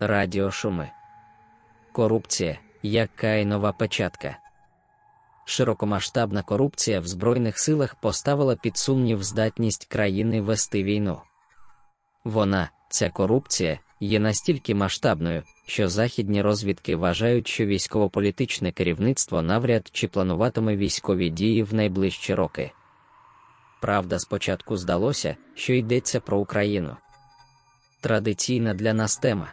Радіошуми. Корупція як каїнова печатка. Широкомасштабна корупція в Збройних силах поставила під сумнів здатність країни вести війну. Вона, ця корупція, є настільки масштабною, що західні розвідки вважають, що військово-політичне керівництво навряд чи плануватиме військові дії в найближчі роки. Правда, спочатку здалося, що йдеться про Україну. Традиційна для нас тема.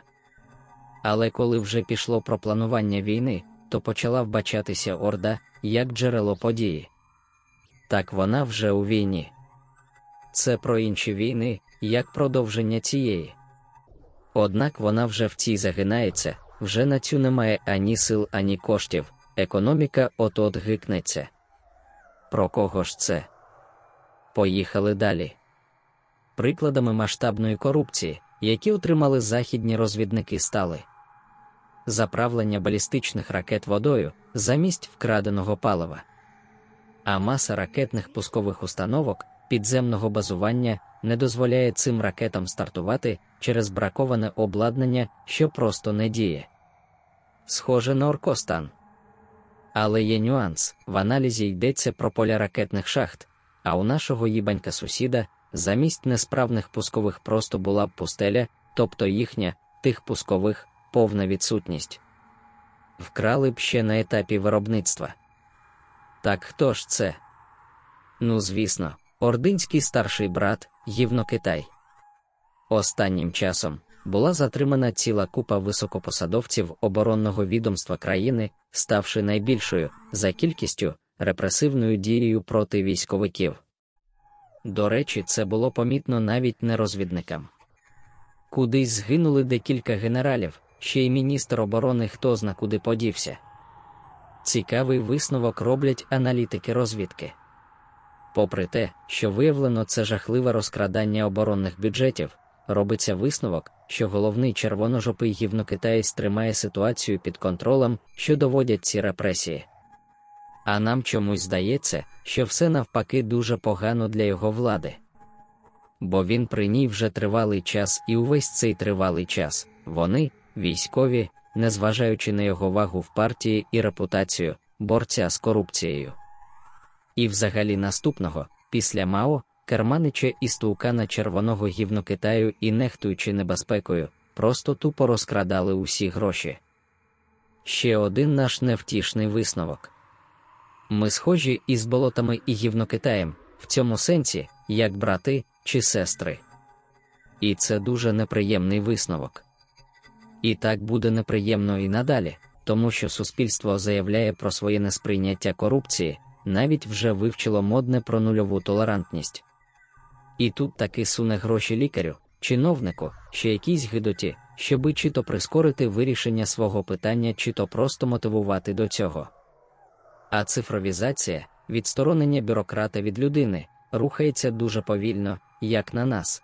Але коли вже пішло про планування війни, то почала вбачатися Орда як джерело події. Так вона вже у війні. Це про інші війни, як продовження цієї. Однак вона вже в цій загинається, вже на цю немає ані сил, ані коштів, економіка от-от гикнеться. Про кого ж це? Поїхали далі. Прикладами масштабної корупції, які отримали західні розвідники, стали заправлення балістичних ракет водою замість вкраденого палива, а маса ракетних пускових установок підземного базування не дозволяє цим ракетам стартувати через браковане обладнання, що просто не діє. Схоже на Оркостан. Але є нюанс: в аналізі йдеться про поля ракетних шахт, а у нашого їбанька сусіда замість несправних пускових просто була пустеля, тобто їхня, тих пускових, повна відсутність. Вкрали б ще на етапі виробництва. Так хто ж це? Ну, звісно, ординський старший брат Гівно Китай. Останнім часом була затримана ціла купа високопосадовців оборонного відомства країни, ставши найбільшою за кількістю репресивною дією проти військовиків. До речі, це було помітно навіть не розвідникам. Кудись згинули декілька генералів, ще й міністр оборони хто зна куди подівся. Цікавий висновок роблять аналітики розвідки. Попри те, що виявлено це жахливе розкрадання оборонних бюджетів, робиться висновок, що головний червоножопий гівнокитаєць тримає ситуацію під контролем, що доводять ці репресії. А нам чомусь здається, що все навпаки дуже погано для його влади. Бо він при ній вже тривалий час, і увесь цей тривалий час вони, військові, незважаючи на його вагу в партії і репутацію, борця з корупцією. І взагалі наступного, після Мао, керманича і стулкана червоного гівну Китаю і нехтуючи небезпекою, просто тупо розкрадали усі гроші. Ще один наш невтішний висновок. Ми схожі із болотами і гівнокитаєм, в цьому сенсі, як брати чи сестри. І це дуже неприємний висновок. І так буде неприємно і надалі, тому що суспільство заявляє про своє несприйняття корупції, навіть вже вивчило модне про нульову толерантність. І тут таки суне гроші лікарю, чиновнику, ще якійсь гидоті, щоби чи то прискорити вирішення свого питання, чи то просто мотивувати до цього. А цифровізація, відсторонення бюрократа від людини, рухається дуже повільно, як на нас.